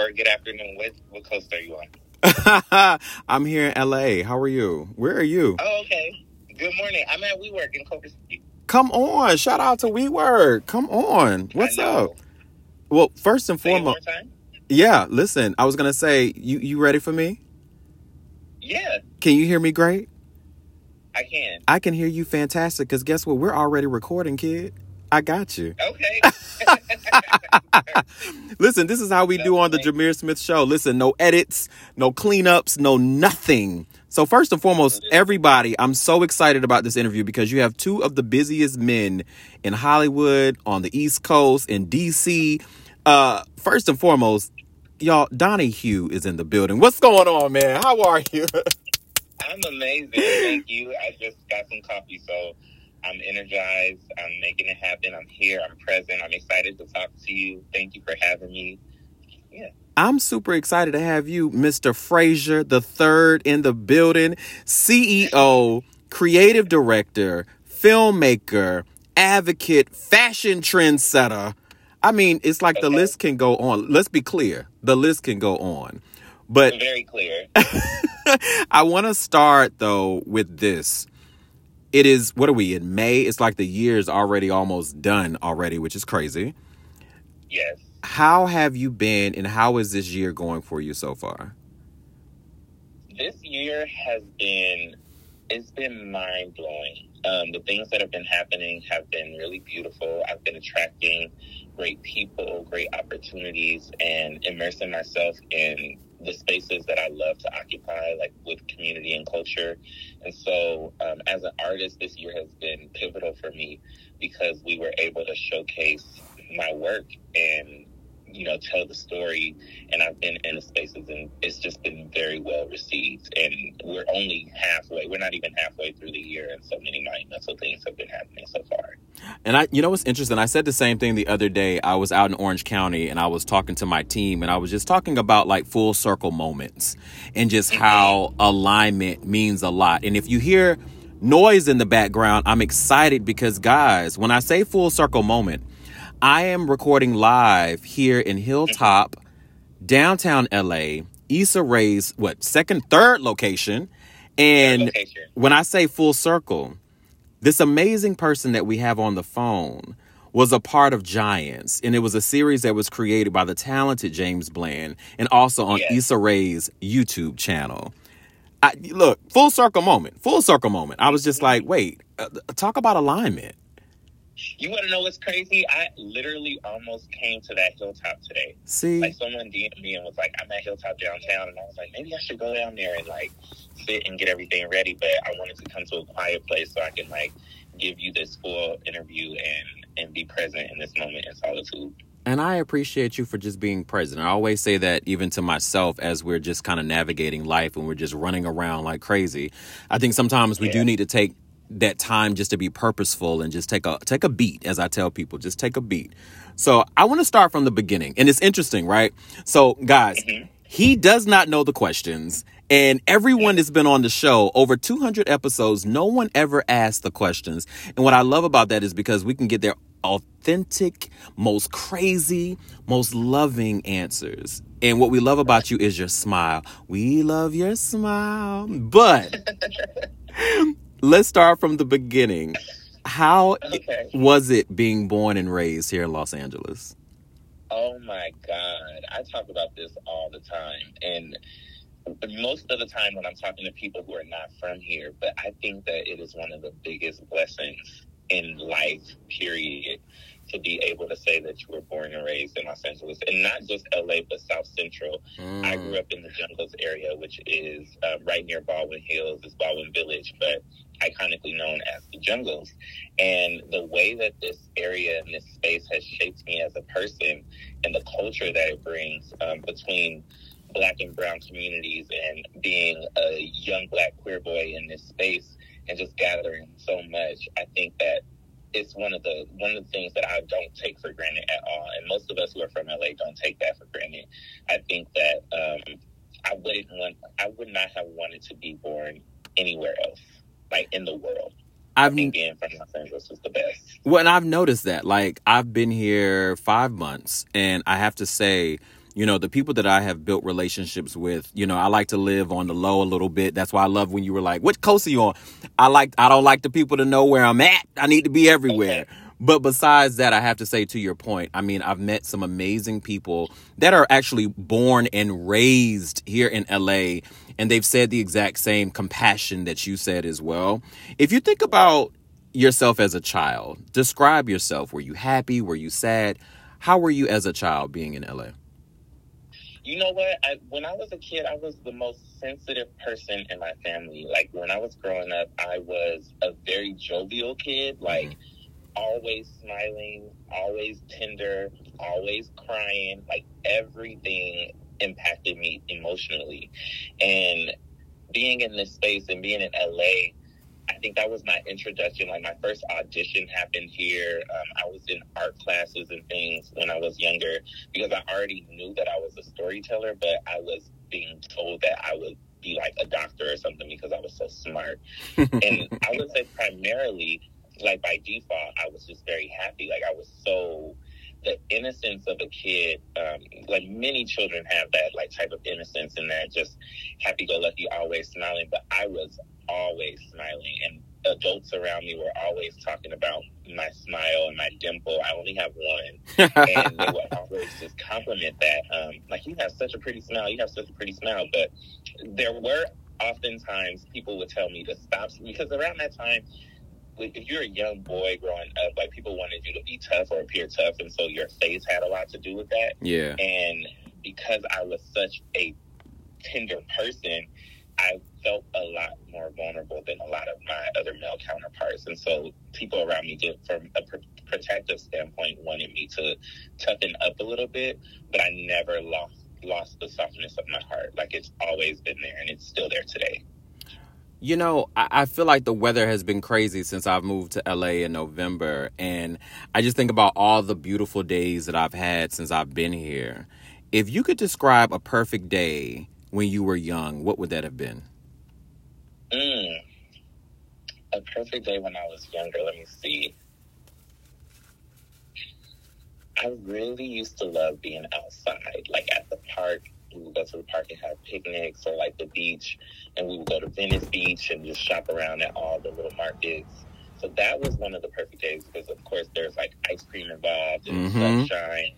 or good afternoon. What, what coast are you on? I'm here in LA. How are you? Where are you? Oh, okay. Good morning. I'm at WeWork in Culver City. Come on. Shout out to WeWork. Come on. What's up? Well, first and Say foremost, yeah, listen, I was going to say, you, you ready for me? Yeah, Can you hear me great? I can. I can hear you fantastic because guess what? We're already recording, kid. I got you. Okay. Listen, this is how we do on the Jameer Smith show. Listen, no edits, no cleanups, no nothing. So, first and foremost, everybody, I'm so excited about this interview because you have two of the busiest men in Hollywood, on the East Coast, in DC. Uh, first and foremost, y'all, Donnie Hue is in the building. What's going on, man? How are you? I'm amazing. Thank you. I just got some coffee, so I'm energized. I'm making it happen. I'm here. I'm present. I'm excited to talk to you. Thank you for having me. Yeah. I'm super excited to have you, Mr. Frazier, the third in the building, CEO, creative director, filmmaker, advocate, fashion trendsetter. I mean, it's like the list can go on. Let's be clear. The list can go on. But Very clear. I want to start though with this. It is what are we in May? It's like the year is already almost done already, which is crazy. Yes. How have you been and how is this year going for you so far? this year has been it's been mind blowing. Um, the things that have been happening have been really beautiful. I've been attracting great people, great opportunities, and immersing myself in the spaces that I love to occupy, like with community and culture. And so, um, as an artist, this year has been pivotal for me because we were able to showcase my work and you know tell the story and I've been in the spaces and it's just been very well received. And we're only halfway, we're not even halfway through the year, and so many monumental things have been happening so far. And I, you know what's interesting? I said the same thing the other day. I was out in Orange County and I was talking to my team and I was just talking about like full circle moments and just mm-hmm. how alignment means a lot. And if you hear noise in the background, I'm excited because guys, when I say full circle moment, I am recording live here in Hilltop, downtown LA, Issa Rae's what second, third location. And Location. when I say full circle, this amazing person that we have on the phone was a part of Giants, and it was a series that was created by the talented James Bland, and also on Yes. Issa Rae's YouTube channel. I, look, full circle moment, full circle moment. I was just like, wait, uh, talk about alignment. You want to know what's crazy? I literally almost came to that hilltop today. See, Like someone DM'd me and was like, "I'm at Hilltop downtown," and I was like, "Maybe I should go down there and like sit and get everything ready." But I wanted to come to a quiet place so I can like give you this full interview and and be present in this moment in solitude. And I appreciate you for just being present. I always say that even to myself as we're just kind of navigating life and we're just running around like crazy. I think sometimes we Yeah. do need to take that time just to be purposeful and just take a take a beat as I tell people, just take a beat. So, I want to start from the beginning. And it's interesting, right? So, guys, mm-hmm. he does not know the questions and everyone that's been on the show over 200 episodes no one ever asked the questions and what i love about that is because we can get their authentic most crazy most loving answers and what we love about you is your smile we love your smile but let's start from the beginning how Okay. was it being born and raised here in los angeles Oh my God. I talk about this all the time. And most of the time when I'm talking to people who are not from here, but I think that it is one of the biggest blessings in life, period, to be able to say that you were born and raised in Los Angeles. And not just LA, but South Central. I grew up in the Jungles area, which is uh, right near Baldwin Hills. It's Baldwin Village, but iconically known as the Jungles. And the way that this area and this space has shaped me as a person and the culture that it brings um, between black and brown communities and being a young black queer boy in this space and just gathering so much, I think that it's one of the one of the things that I don't take for granted at all. And most of us who are from LA don't take that for granted. I think that um, I wouldn't want I would not have wanted to be born anywhere else, like in the world. I i've think being from Los Angeles was the best. Well, and I've noticed that. Like, I've been here five months, and I have to say, you know, the people that I have built relationships with, you know, I like to live on the low a little bit. That's why I love when you were like, "What coast are you on?" I like I don't like the people to know where I'm at. I need to be everywhere. Okay. But besides that, I have to say to your point, I mean, I've met some amazing people that are actually born and raised here in LA, and they've said the exact same compassion that you said as well. If you think about yourself as a child, describe yourself. Were you happy? Were you sad? How were you as a child being in LA? You know what? I, when I was a kid, I was the most sensitive person in my family. Like when I was growing up, I was a very jovial kid. Like, mm-hmm always smiling, always tender, always crying. Like everything impacted me emotionally. And being in this space and being in LA, I think that was my introduction. Like my first audition happened here. Um, I was in art classes and things when I was younger because I already knew that I was a storyteller, but I was being told that I would be like a doctor or something because I was so smart. and I would say primarily like by default, I was just very happy. Like I was so the innocence of a kid, um, like many children have that like type of innocence and that just happy go lucky, always smiling. But I was always smiling, and adults around me were always talking about my smile and my dimple. I only have one, and they would always just compliment that. Um, like you have such a pretty smile, you have such a pretty smile. But there were oftentimes people would tell me to stop because around that time if you're a young boy growing up, like people wanted you to be tough or appear tough, and so your face had a lot to do with that. Yeah. And because I was such a tender person, I felt a lot more vulnerable than a lot of my other male counterparts, and so people around me did, from a pr- protective standpoint, wanted me to toughen up a little bit, but I never lost lost the softness of my heart. Like it's always been there, and it's still there today. You know, I, feel like the weather has been crazy since I've moved to LA in November. And I just think about all the beautiful days that I've had since I've been here. If you could describe a perfect day when you were young, what would that have been? Mm, a perfect day when I was younger. Let me see. I really used to love being outside, like at the park we would go to the park and have picnics or like the beach and we would go to Venice Beach and just shop around at all the little markets. So that was one of the perfect days because of course there's like ice cream involved and mm-hmm. sunshine.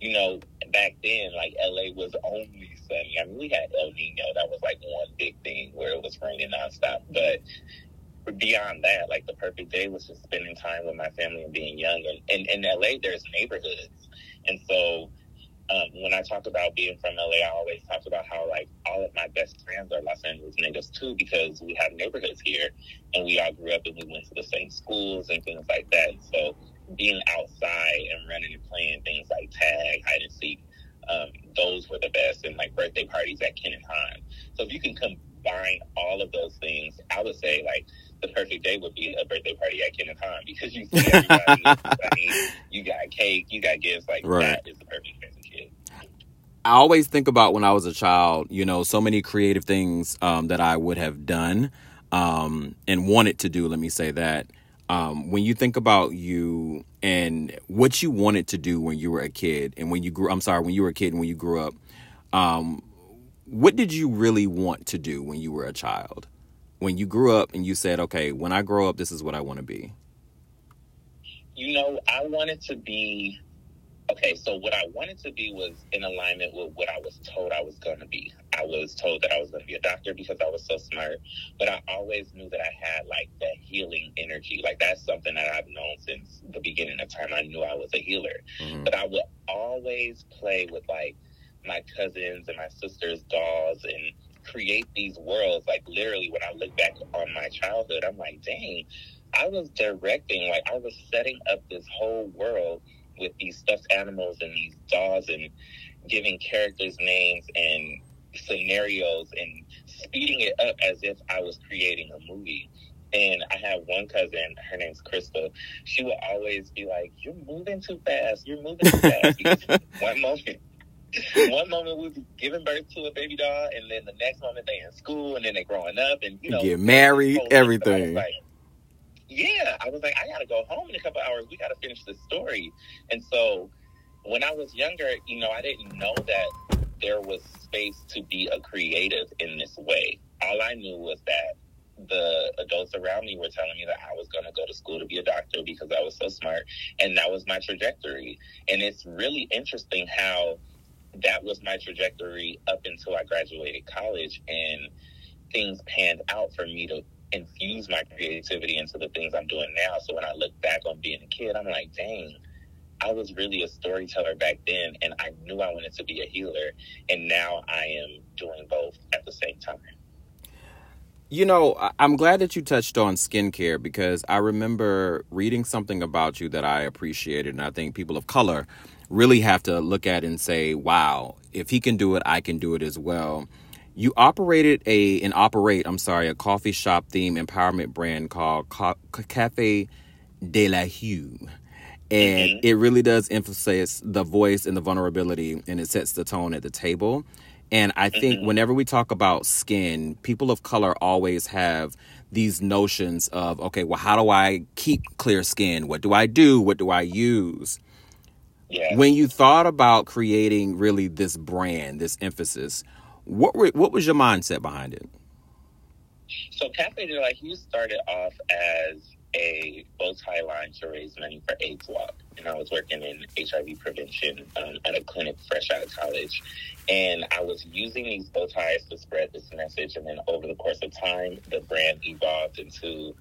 You know, back then like LA was only sunny. I mean we had El Nino, that was like one big thing where it was raining nonstop. But beyond that, like the perfect day was just spending time with my family and being young. And, and in LA, there's neighborhoods, and so um, when I talk about being from LA, I always talk about how like all of my best friends are Los Angeles natives too, because we have neighborhoods here, and we all grew up and we went to the same schools and things like that. So being outside and running and playing things like tag, hide and seek, um, those were the best, and like birthday parties at Ken and Han. So if you can combine all of those things, I would say like the perfect day would be a birthday party at Ken and Han because you see everybody, you got cake, you got gifts, like right. that is the perfect day. I always think about when I was a child, you know, so many creative things um, that I would have done um, and wanted to do. Let me say that. Um, when you think about you and what you wanted to do when you were a kid and when you grew, I'm sorry, when you were a kid and when you grew up, um, what did you really want to do when you were a child? When you grew up and you said, okay, when I grow up, this is what I want to be? You know, I wanted to be okay, so what I wanted to be was in alignment with what I was told I was going to be. I was told that I was going to be a doctor because I was so smart, but I always knew that I had like that healing energy. Like that's something that I've known since the beginning of time. I knew I was a healer, mm-hmm. but I would always play with like my cousins and my sister's dolls and create these worlds. Like literally, when I look back on my childhood, I'm like, dang, I was directing, like I was setting up this whole world with these stuffed animals and these dolls and giving characters names and scenarios and speeding it up as if I was creating a movie. And I have one cousin, her name's Crystal. She would always be like, You're moving too fast. You're moving too fast. one moment. One moment we'll be giving birth to a baby doll, and then the next moment they in school, and then they're growing up, and you know, get married, everything. Like, yeah, I was like, I gotta go home in a couple hours. We gotta finish this story. And so when I was younger, you know, I didn't know that there was space to be a creative in this way. All I knew was that the adults around me were telling me that I was going to go to school to be a doctor because I was so smart. And that was my trajectory. And it's really interesting how that was my trajectory up until I graduated college and things panned out for me to infuse my creativity into the things I'm doing now. So when I look back on being a kid, I'm like, dang, I was really a storyteller back then and I knew I wanted to be a healer. And now I am doing both at the same time. You know, I'm glad that you touched on skincare because I remember reading something about you that I appreciated. And I think people of color really have to look at and say, wow, if he can do it, I can do it as well. You operated a and operate, I'm sorry, a coffee shop theme empowerment brand called Cafe de la Hue. And mm-hmm. it really does emphasize the voice and the vulnerability and it sets the tone at the table. And I think mm-hmm. whenever we talk about skin, people of color always have these notions of, okay, well, how do I keep clear skin? What do I do? What do I use? Yeah. When you thought about creating really this brand, this emphasis, what were, what was your mindset behind it? So Cafe de la Hue started off as a bow tie line to raise money for AIDS Walk. And I was working in HIV prevention um, at a clinic fresh out of college. And I was using these bow ties to spread this message. And then over the course of time, the brand evolved into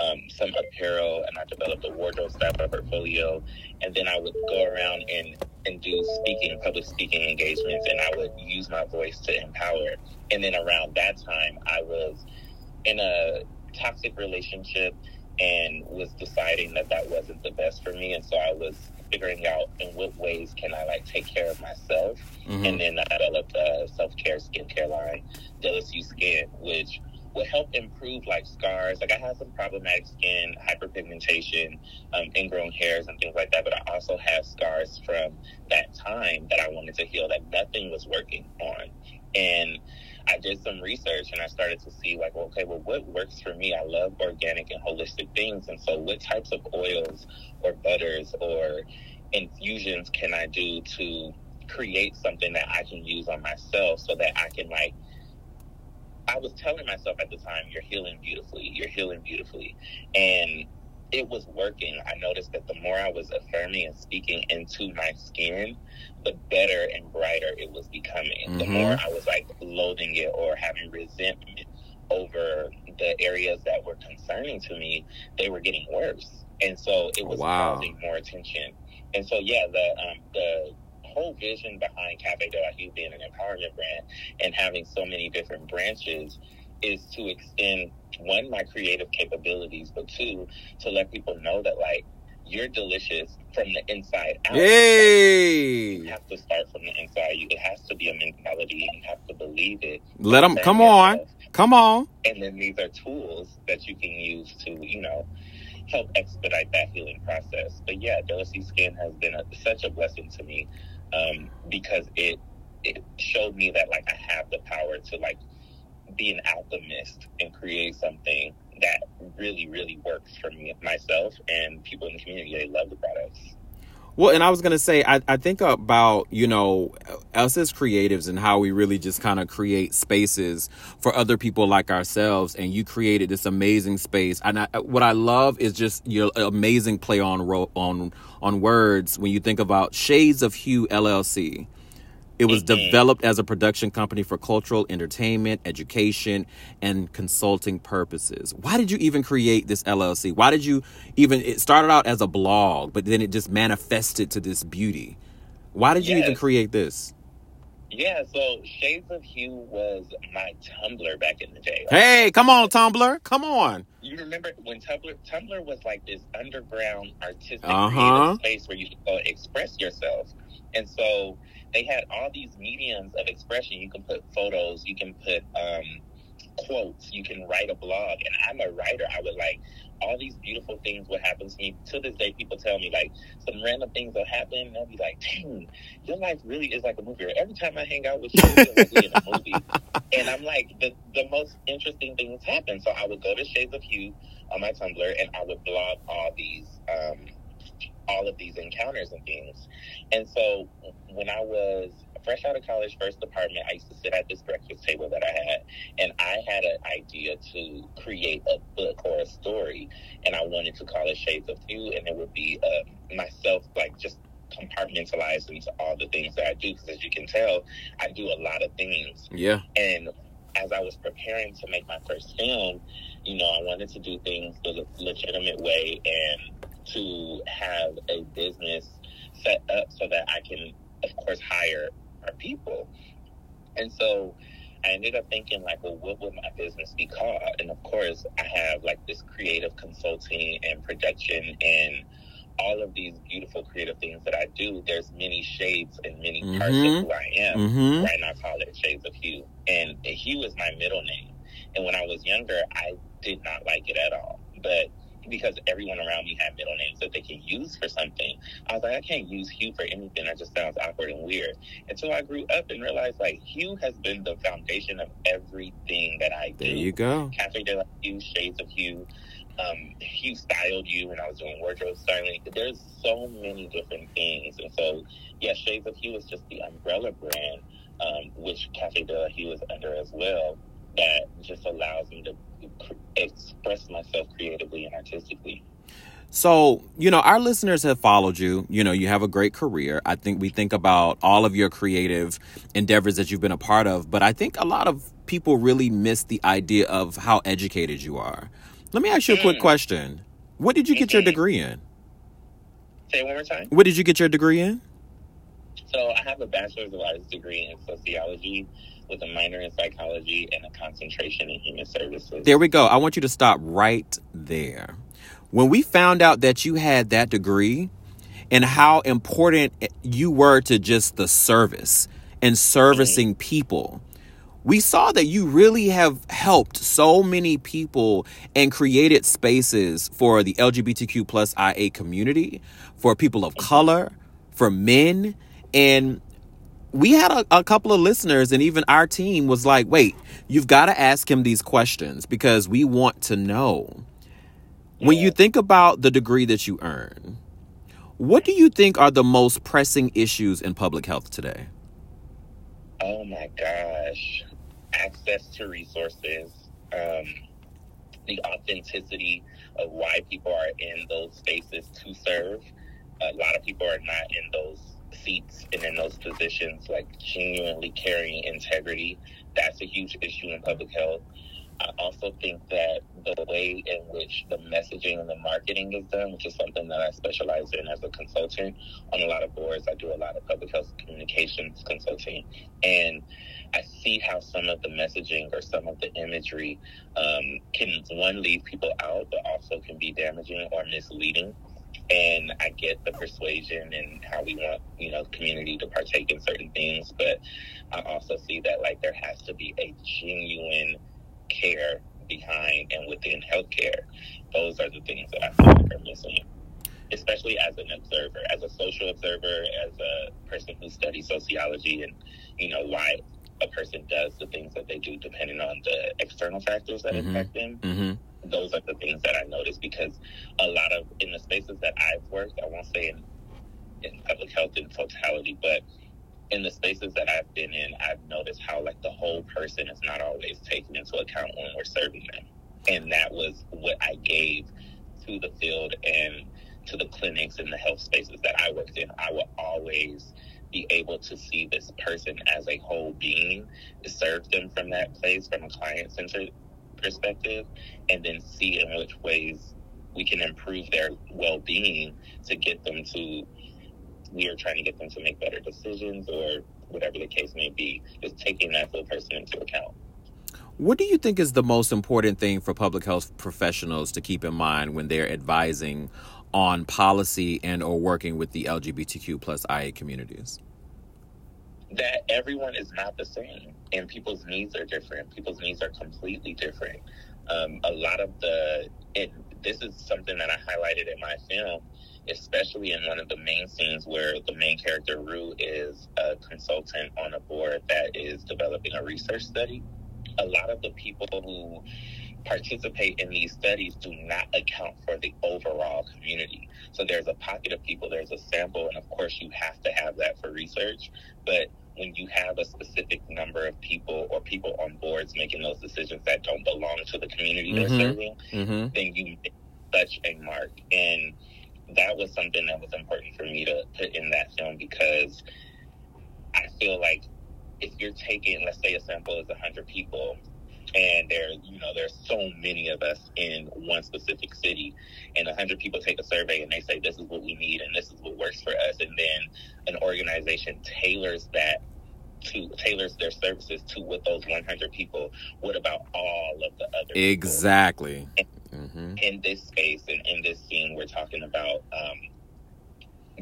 um, some apparel and I developed a wardrobe style portfolio. And then I would go around and, and do speaking, public speaking engagements, and I would use my voice to empower. And then around that time, I was in a toxic relationship and was deciding that that wasn't the best for me. And so I was figuring out in what ways can I like take care of myself. Mm-hmm. And then I developed a self care skincare line, Delicue Skin, which will help improve like scars. Like I have some problematic skin, hyperpigmentation, um, ingrown hairs, and things like that. But I also have scars from that time that I wanted to heal that nothing was working on. And I did some research and I started to see like, okay, well, what works for me? I love organic and holistic things. And so what types of oils or butters or infusions can I do to create something that I can use on myself so that I can like, I was telling myself at the time, you're healing beautifully, you're healing beautifully. And it was working. I noticed that the more I was affirming and speaking into my skin, the better and brighter it was becoming. Mm-hmm. The more I was like loathing it or having resentment over the areas that were concerning to me, they were getting worse. And so it was wow. causing more attention. And so yeah, the um, the whole vision behind Cafe de la Hue being an empowerment brand and having so many different branches is to extend one my creative capabilities, but two to let people know that like you're delicious from the inside out. Yay! You have to start from the inside. You, it has to be a mentality, and you have to believe it. Let them come on, come on. And then these are tools that you can use to, you know, help expedite that healing process. But yeah, Delicue Skin has been a, such a blessing to me um, because it it showed me that like I have the power to like be an alchemist and create something that really, really works for me myself and people in the community. They love the products. Well, and I was gonna say, I, I think about you know us as creatives and how we really just kind of create spaces for other people like ourselves. And you created this amazing space, and I, what I love is just your amazing play on on on words when you think about Shades of Hue LLC it was developed as a production company for cultural, entertainment, education, and consulting purposes. Why did you even create this LLC? Why did you even, it started out as a blog, but then it just manifested to this beauty. Why did you yes. even create this? Yeah, so Shades of Hue was my Tumblr back in the day. hey, come on, Tumblr. Come on. You remember when Tumblr Tumblr was like this underground artistic uh-huh. space where you could go express yourself. And so they had all these mediums of expression. You can put photos, you can put um, quotes, you can write a blog. And I'm a writer. I would like all these beautiful things would happen to me. To this day, people tell me like some random things will happen. And they'll be like, "Dang, your life really is like a movie." Or every time I hang out with you, it's like in a movie. and I'm like, the the most interesting things happen. So I would go to Shades of Hue on my Tumblr, and I would blog all these. Um, all of these encounters and things. And so when I was fresh out of college, first department, I used to sit at this breakfast table that I had, and I had an idea to create a book or a story, and I wanted to call it Shades of You, and it would be uh, myself, like just compartmentalized into all the things that I do. Because as you can tell, I do a lot of things. Yeah. And as I was preparing to make my first film, you know, I wanted to do things the legitimate way and to have a business set up so that I can, of course, hire our people. And so I ended up thinking like, well, what would my business be called? And of course, I have like this creative consulting and production and all of these beautiful creative things that I do, there's many shades and many mm-hmm. parts of who I am. Mm-hmm. Right now, I call it Shades of Hue. And Hue is my middle name. And when I was younger, I did not like it at all. But because everyone around me had middle names that they can use for something, I was like, I can't use Hue for anything. That just sounds awkward and weird. Until I grew up and realized, like, Hue has been the foundation of everything that I do. There you go. Cafe de la Hue, Shades of Hue um, he styled you when I was doing wardrobe styling. There's so many different things. And so, yeah, Shades of Hue is just the umbrella brand, um, which Cafe de la Hue is under as well, that just allows me to express myself creatively and artistically. So, you know, our listeners have followed you. You know, you have a great career. I think we think about all of your creative endeavors that you've been a part of, but I think a lot of people really miss the idea of how educated you are. Let me ask you a quick mm. question. What did you get your degree in? Say it one more time. What did you get your degree in? So I have a bachelor's of arts degree in sociology with a minor in psychology and a concentration in human services. There we go. I want you to stop right there. When we found out that you had that degree and how important you were to just the service and servicing mm-hmm. people, we saw that you really have helped so many people and created spaces for the LGBTQ plus IA community, for people of color, for men. And we had a, a couple of listeners, and even our team was like, wait, you've got to ask him these questions because we want to know. When you think about the degree that you earn, what do you think are the most pressing issues in public health today? Oh my gosh access to resources, um, the authenticity of why people are in those spaces to serve. A lot of people are not in those seats and in those positions, like genuinely carrying integrity. That's a huge issue in public health. I also think that the way in which the messaging and the marketing is done, which is something that I specialize in as a consultant on a lot of boards, I do a lot of public health communications consulting. And I see how some of the messaging or some of the imagery um, can, one, leave people out, but also can be damaging or misleading. And I get the persuasion and how we want, you know, community to partake in certain things, but I also see that like there has to be a genuine care behind and within healthcare. Those are the things that I feel like are missing especially as an observer, as a social observer, as a person who studies sociology and, you know, why a person does the things that they do depending on the external factors that mm-hmm. affect them. Mm-hmm. Those are the things that I notice because a lot of in the spaces that I've worked, I won't say in in public health in totality, but in the spaces that I've been in, I've noticed how like the whole person is not always taken into account when we're serving them. And that was what I gave to the field and to the clinics and the health spaces that I worked in. I would always be able to see this person as a whole being, serve them from that place, from a client centered perspective, and then see in which ways we can improve their well being to get them to, we are trying to get them to make better decisions or whatever the case may be, just taking that full person into account. What do you think is the most important thing for public health professionals to keep in mind when they're advising on policy and or working with the LGBTQ plus IA communities? That everyone is not the same and people's needs are different. People's needs are completely different. Um, a lot of the, it, this is something that I highlighted in my film, especially in one of the main scenes where the main character, Roux, is a consultant on a board that is developing a research study. a lot of the people who participate in these studies do not account for the overall community. So there's a pocket of people, there's a sample, and of course you have to have that for research. But when you have a specific number of people or people on boards making those decisions that don't belong to the community Mhm. they're serving, Mm-hmm. then you make such a mark. And that was something that was important for me to put in that film because I feel like if you're taking, let's say a sample is 100 people, and there, you know, there's so many of us in one specific city, and 100 people take a survey and they say, this is what we need and this is what works for us. And then an organization tailors that to tailors their services to what those 100 people, what about all of the other? Exactly. Mm-hmm. in this space and in this scene, we're talking about um,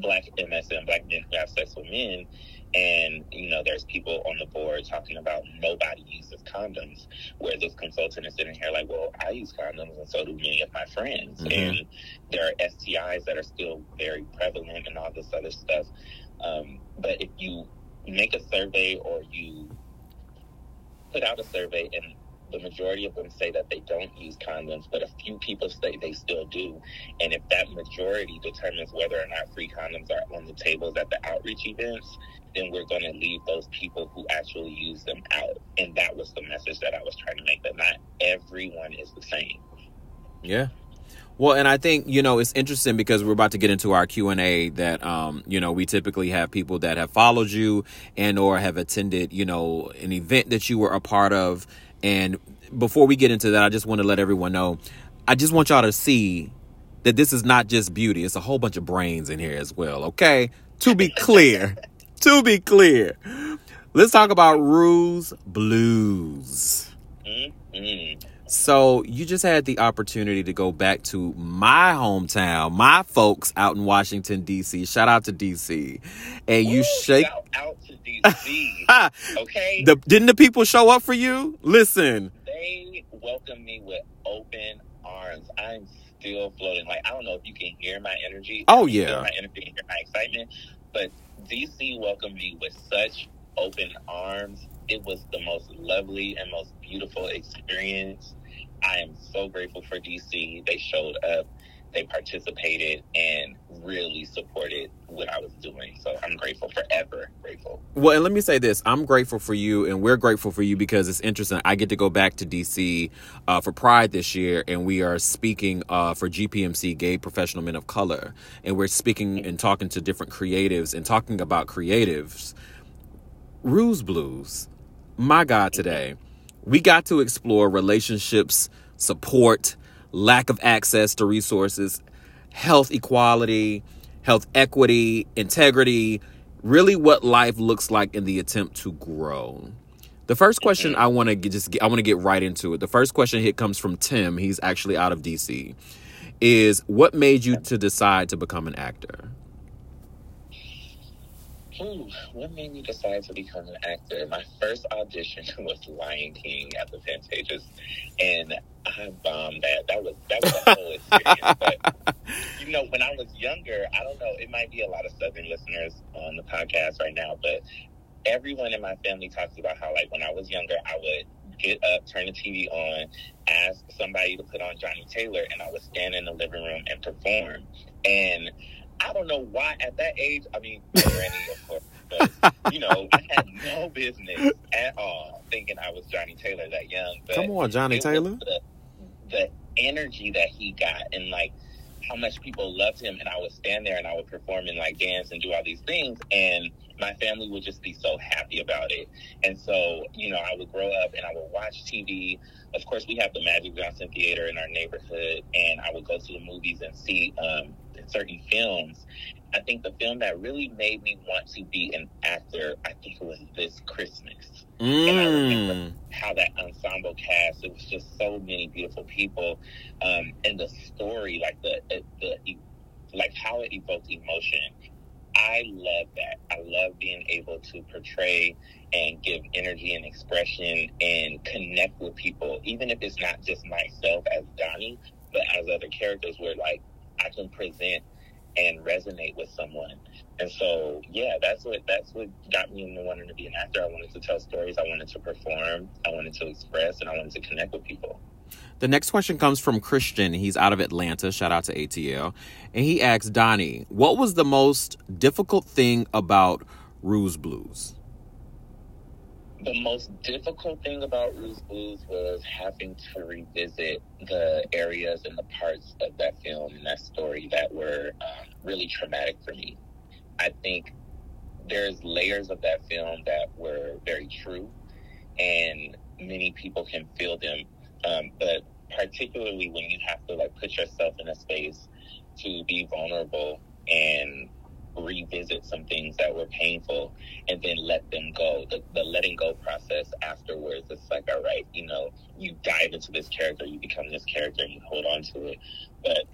black MSM, black men who have sex with men. And, you know, there's people on the board talking about nobody uses condoms, where this consultant is sitting here like, well, I use condoms and so do many of my friends. Mhm. And there are STIs that are still very prevalent and all this other stuff. Um, but if you make a survey or you put out a survey and the majority of them say that they don't use condoms, but a few people say they still do. And if that majority determines whether or not free condoms are on the tables at the outreach events, then we're going to leave those people who actually use them out. And that was the message that I was trying to make that not everyone is the same. Yeah. Well, and I think you know it's interesting because we're about to get into our Q and A. That um, you know we typically have people that have followed you and or have attended you know an event that you were a part of. And before we get into that, I just want to let everyone know. I just want y'all to see that this is not just beauty; it's a whole bunch of brains in here as well. Okay, to be clear, to be clear, let's talk about Rouxs Blues. Mm-hmm. So you just had the opportunity to go back to my hometown, my folks out in Washington D.C. Shout out to D.C. And you shake. Shout out to DC. Okay? the, didn't the people show up for you? Listen, they welcomed me with open arms. I'm still floating. Like I don't know if you can hear my energy. Oh, yeah. my energy, hear my excitement. But DC welcomed me with such open arms. It was the most lovely and most beautiful experience. I am so grateful for DC. They showed up, they participated, and really supported what I was doing. So I'm grateful, forever grateful. Well, and let me say this: I'm grateful for you, and we're grateful for you because it's interesting. I get to go back to DC uh, for Pride this year, and we are speaking uh, for GPMC, Gay Professional Men of Color, and we're speaking and talking to different creatives and talking about creatives. Rouxs Blues, my God, today we got to explore relationships, support, lack of access to resources, health equality, health equity, integrity, really what life looks like in the attempt to grow. The first question mm-hmm. I want to just get, I want to get right into it. The first question here comes from Tim. He's actually out of DC. Is what made you to decide to become an actor? Ooh, what made me decide to become an actor? My first audition was Lion King at the Pantages, and I bombed that. That was that was a whole experience. But you know, when I was younger, I don't know. It might be a lot of Southern listeners on the podcast right now, but everyone in my family talks about how, like, when I was younger, I would get up, turn the TV on, ask somebody to put on Johnnie Taylor, and I would stand in the living room and perform. And I don't know why at that age, I mean, granny, of course, but, you know, I had no business at all thinking I was Johnnie Taylor that young. But Come on, Johnnie Taylor. The, the energy that he got and, like, how much people loved him. And I would stand there and I would perform and, like, dance and do all these things. And my family would just be so happy about it. And so, you know, I would grow up and I would watch TV. Of course, we have the Magic Johnson Theater in our neighborhood, and I would go to the movies and see um, certain films. I think the film that really made me want to be an actor, I think it was This Christmas. And I remember Mm. how that ensemble cast, it was just so many beautiful people. Um, and the story, like the, the, like how it evoked emotion. I love that. I love being able to portray and give energy and expression and connect with people, even if it's not just myself as Donnie, but as other characters where like I can present and resonate with someone. And so, yeah, that's what that's what got me into wanting to be an actor. I wanted to tell stories, I wanted to perform, I wanted to express, and I wanted to connect with people. The next question comes from Christian. He's out of Atlanta. Shout out to ATL. And he asks Donnie, what was the most difficult thing about Rouxs Blues? The most difficult thing about Rouxs Blues was having to revisit the areas and the parts of that film and that story that were um, really traumatic for me. I think there's layers of that film that were very true, and many people can feel them. Um, but particularly when you have to like put yourself in a space to be vulnerable and revisit some things that were painful and then let them go. The, the letting go process afterwards, it's like, all right, you know, you dive into this character, you become this character, and you hold on to it. But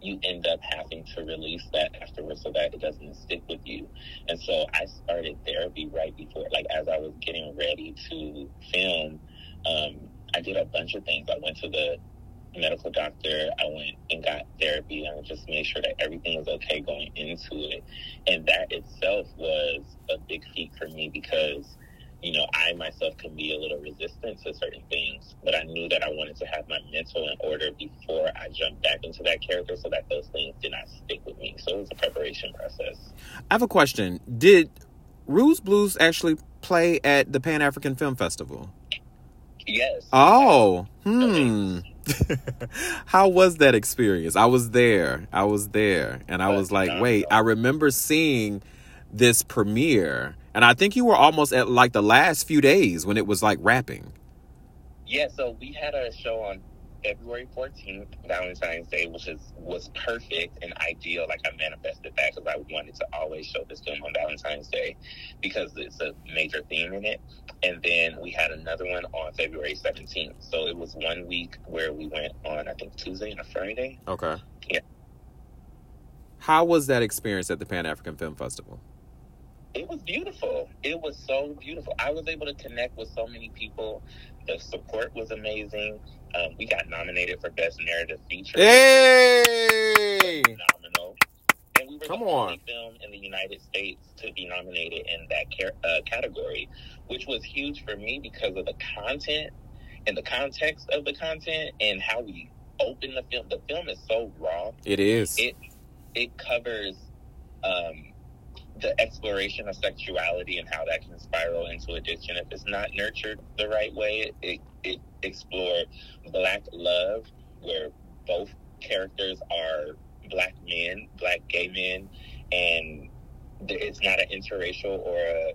you end up having to release that afterwards so that it doesn't stick with you. And so I started therapy right before, like as I was getting ready to film. Um, I did a bunch of things. I went to the medical doctor. I went and got therapy and just made sure that everything was okay going into it. And that itself was a big feat for me because, you know, I myself can be a little resistant to certain things, but I knew that I wanted to have my mental in order before I jumped back into that character so that those things did not stick with me. So it was a preparation process. I have a question. Did Rouxs Blues actually play at the Pan African Film Festival? Yes. Oh, hmm. How was that experience? I was there. I was there. And I was like, wait, I remember seeing this premiere. And I think you were almost at like the last few days when it was like wrapping. Yeah, so we had a show on February 14th, Valentine's Day, which is was perfect and ideal. Like I manifested that because I wanted to always show this film on Valentine's Day because it's a major theme in it. And then we had another one on February 17th. So it was one week where we went on, I think, Tuesday and a Friday. Okay. Yeah. How was that experience at the Pan African Film Festival? It was beautiful. It was so beautiful. I was able to connect with so many people. The support was amazing. Um, we got nominated for Best Narrative Feature. Hey! Phenomenal. And we were Come the on. only film in the United States to be nominated in that car- uh, category, which was huge for me because of the content and the context of the content and how we open the film. The film is so raw. It is. It it covers um, the exploration of sexuality and how that can spiral into addiction if it's not nurtured the right way. It it black love, where both characters are black men, black gay men, and it's not an interracial or a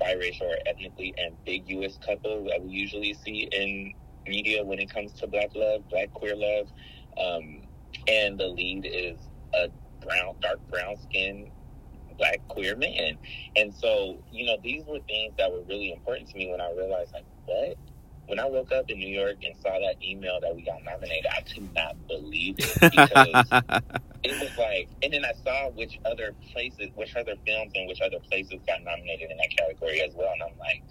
biracial or ethnically ambiguous couple that we usually see in media when it comes to black love, black queer love. Um, and the lead is a brown, dark brown skin black queer man. And so, you know, these were things that were really important to me when I realized, like, what? When I woke up in New York and saw that email that we got nominated, I could not believe it because it was like, and then I saw which other places, which other films and which other places got nominated in that category as well. And I'm like,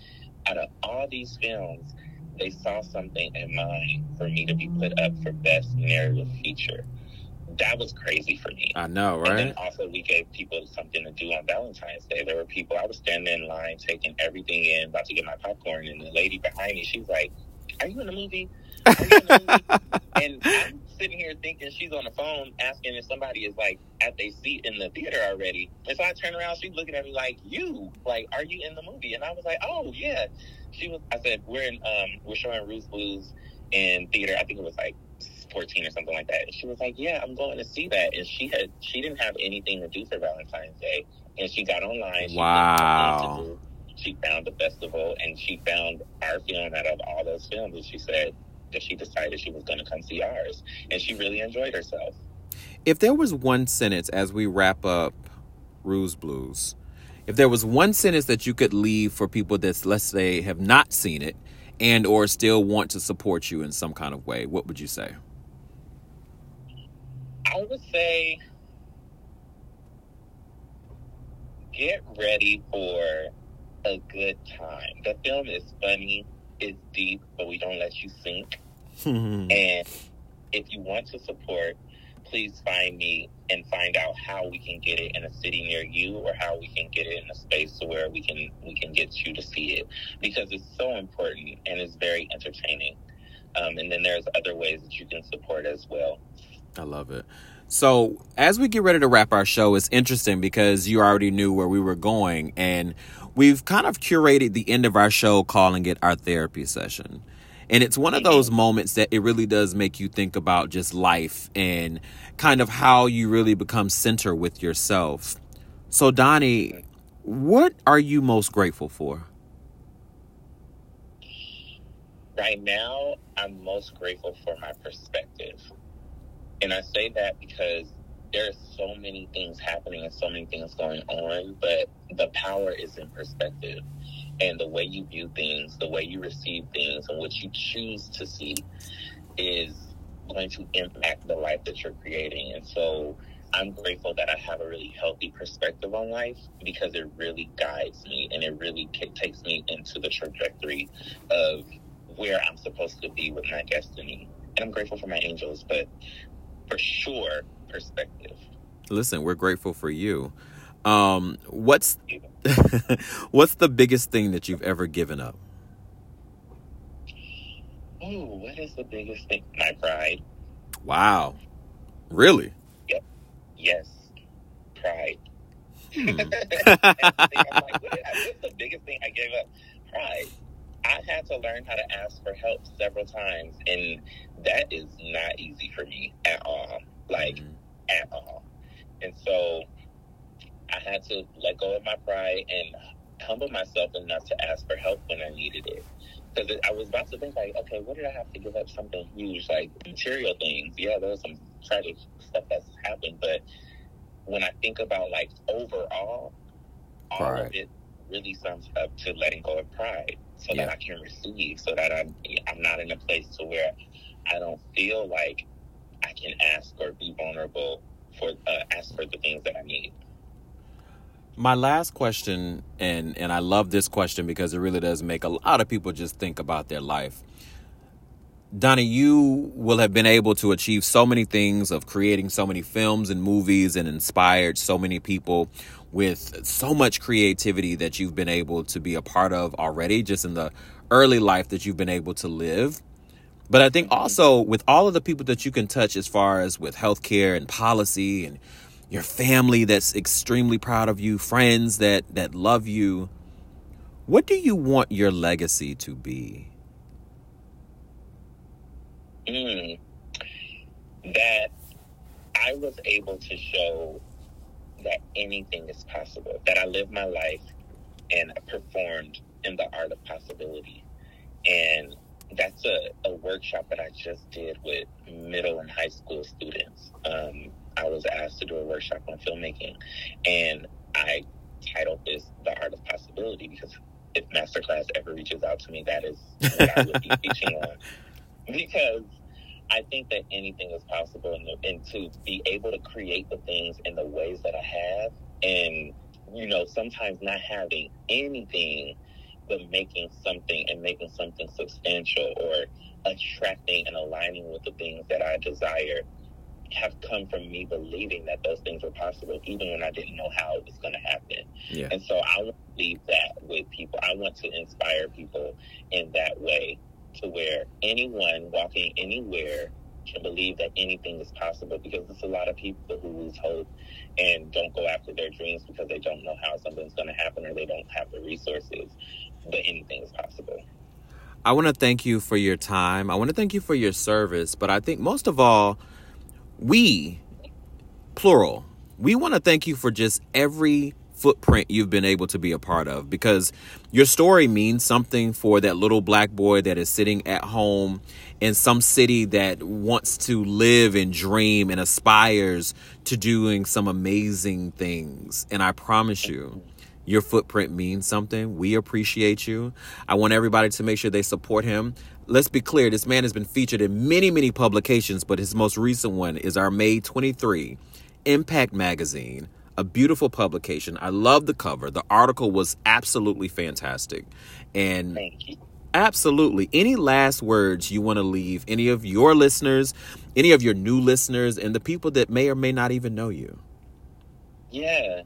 out of all these films, they saw something in mine for me to be put up for best narrative feature. That was crazy for me. I know, right? And then also we gave people something to do on Valentine's Day. There were people I was standing in line taking everything in, about to get my popcorn, and the lady behind me, she's like, Are you in the movie? In the movie? and I'm sitting here thinking she's on the phone asking if somebody is like at their seat in the theater already. And so I turn around, she's looking at me like, You, like, are you in the movie? And I was like, Oh yeah. She was I said, We're in um we're showing Rouxs Blues in theater. I think it was like 14 or something like that. And she was like, "Yeah, I'm going to see that." And she had she didn't have anything to do for Valentine's Day, and she got online. She Wow. looked for things to do. She found the festival, and she found our film out of all those films. And she said that she decided she was going to come see ours, and she really enjoyed herself. If there was one sentence as we wrap up Rouxs Blues, if there was one sentence that you could leave for people that let's say have not seen it and or still want to support you in some kind of way, what would you say? I would say get ready for a good time. The film is funny, it's deep, but we don't let you sink. And if you want to support, please find me and find out how we can get it in a city near you or how we can get it in a space to where we can we can get you to see it because it's so important and it's very entertaining um, and then there's other ways that you can support as well i love it so as we get ready to wrap our show it's interesting because you already knew where we were going and we've kind of curated the end of our show calling it our therapy session and it's one of those moments that it really does make you think about just life and kind of how you really become center with yourself. So, Donnie, what are you most grateful for? Right now, I'm most grateful for my perspective. And I say that because there are so many things happening and so many things going on, but the power is in perspective and the way you view things, the way you receive things, and what you choose to see is going to impact the life that you're creating. And so I'm grateful that I have a really healthy perspective on life because it really guides me and it really takes me into the trajectory of where I'm supposed to be with my destiny. And I'm grateful for my angels, but for sure, perspective. Listen, we're grateful for you. Um, what's what's the biggest thing that you've ever given up? Oh, what is the biggest thing? My pride. Wow. Really? Yep. Yes. Pride. Hmm. like, what's the biggest thing I gave up? Pride. I had to learn how to ask for help several times, and that is not easy for me at all. Like, mm-hmm. at all. And so I had to let go of my pride and humble myself enough to ask for help when I needed it. Because I was about to think like, okay, what did I have to give up something huge, like material things? Yeah, there was some tragic stuff that's happened, but when I think about like overall, all right. of it really sums up to letting go of pride, so yeah. that I can receive, so that I'm I'm not in a place to where I don't feel like I can ask or be vulnerable for uh, ask for the things that I need. My last question, and and I love this question because it really does make a lot of people just think about their life. Donnie, you will have been able to achieve so many things of creating so many films and movies and inspired so many people with so much creativity that you've been able to be a part of already, just in the early life that you've been able to live. But I think also with all of the people that you can touch as far as with healthcare and policy and your family that's extremely proud of you, friends that that love you. What do you want your legacy to be? Mm, that I was able to show that anything is possible. That I lived my life and performed in the art of possibility. And that's a, a workshop that I just did with middle and high school students. Um, I was asked to do a workshop on filmmaking, and I titled this "The Art of Possibility" because if Masterclass ever reaches out to me, that is what I would be teaching on. Because I think that anything is possible, and, and to be able to create the things in the ways that I have, and you know, sometimes not having anything but making something and making something substantial or attracting and aligning with the things that I desire have come from me believing that those things were possible, even when I didn't know how it was going to happen. Yeah. And so I want to leave that with people. I want to inspire people in that way to where anyone walking anywhere can believe that anything is possible because there's a lot of people who lose hope and don't go after their dreams because they don't know how something's going to happen or they don't have the resources. But anything is possible. I want to thank you for your time. I want to thank you for your service. But I think most of all, we, plural, we want to thank you for just every footprint you've been able to be a part of because your story means something for that little black boy that is sitting at home in some city that wants to live and dream and aspires to doing some amazing things. And I promise you, your footprint means something. We appreciate you. I want everybody to make sure they support him let's be clear this man has been featured in many, many publications, but his most recent one is our May 23 Impact Magazine, a beautiful publication. I love the cover. The article was absolutely fantastic. And Absolutely. Any last words you want to leave any of your listeners, any of your new listeners, and the people that may or may not even know you? Yeah.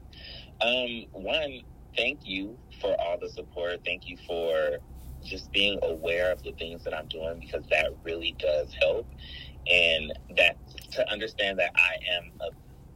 Um, one, thank you for all the support. Thank you for just being aware of the things that I'm doing because that really does help. And that to understand that I am a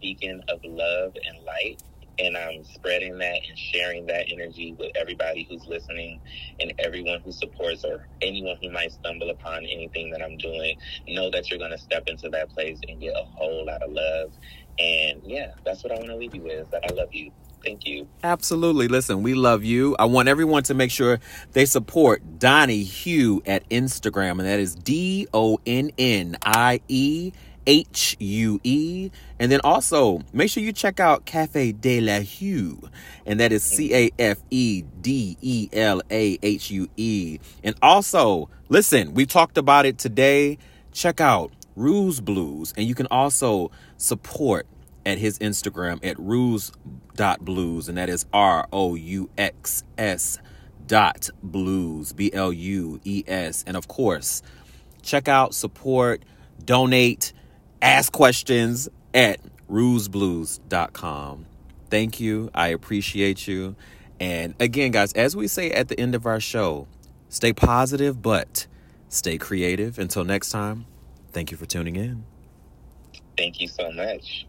beacon of love and light and I'm spreading that and sharing that energy with everybody who's listening and everyone who supports or anyone who might stumble upon anything that I'm doing. Know that you're going to step into that place and get a whole lot of love. And yeah, that's what I want to leave you with. That I love you. Thank you. Absolutely. Listen, we love you. I want everyone to make sure they support Donnie Hue at Instagram, and that is D O N N I E H U E. And then also make sure you check out Cafe de la Hue, and that is C A F E D E L A H U E. And also, listen, we talked about it today. Check out Rouxs Blues, and you can also support at his Instagram at rouxs.blues, and that is R O U X S dot blues, B L U E S. And of course, check out, support, donate, ask questions at rouxsblues.com. Thank you. I appreciate you. And again, guys, as we say at the end of our show, stay positive, but stay creative. Until next time, thank you for tuning in. Thank you so much.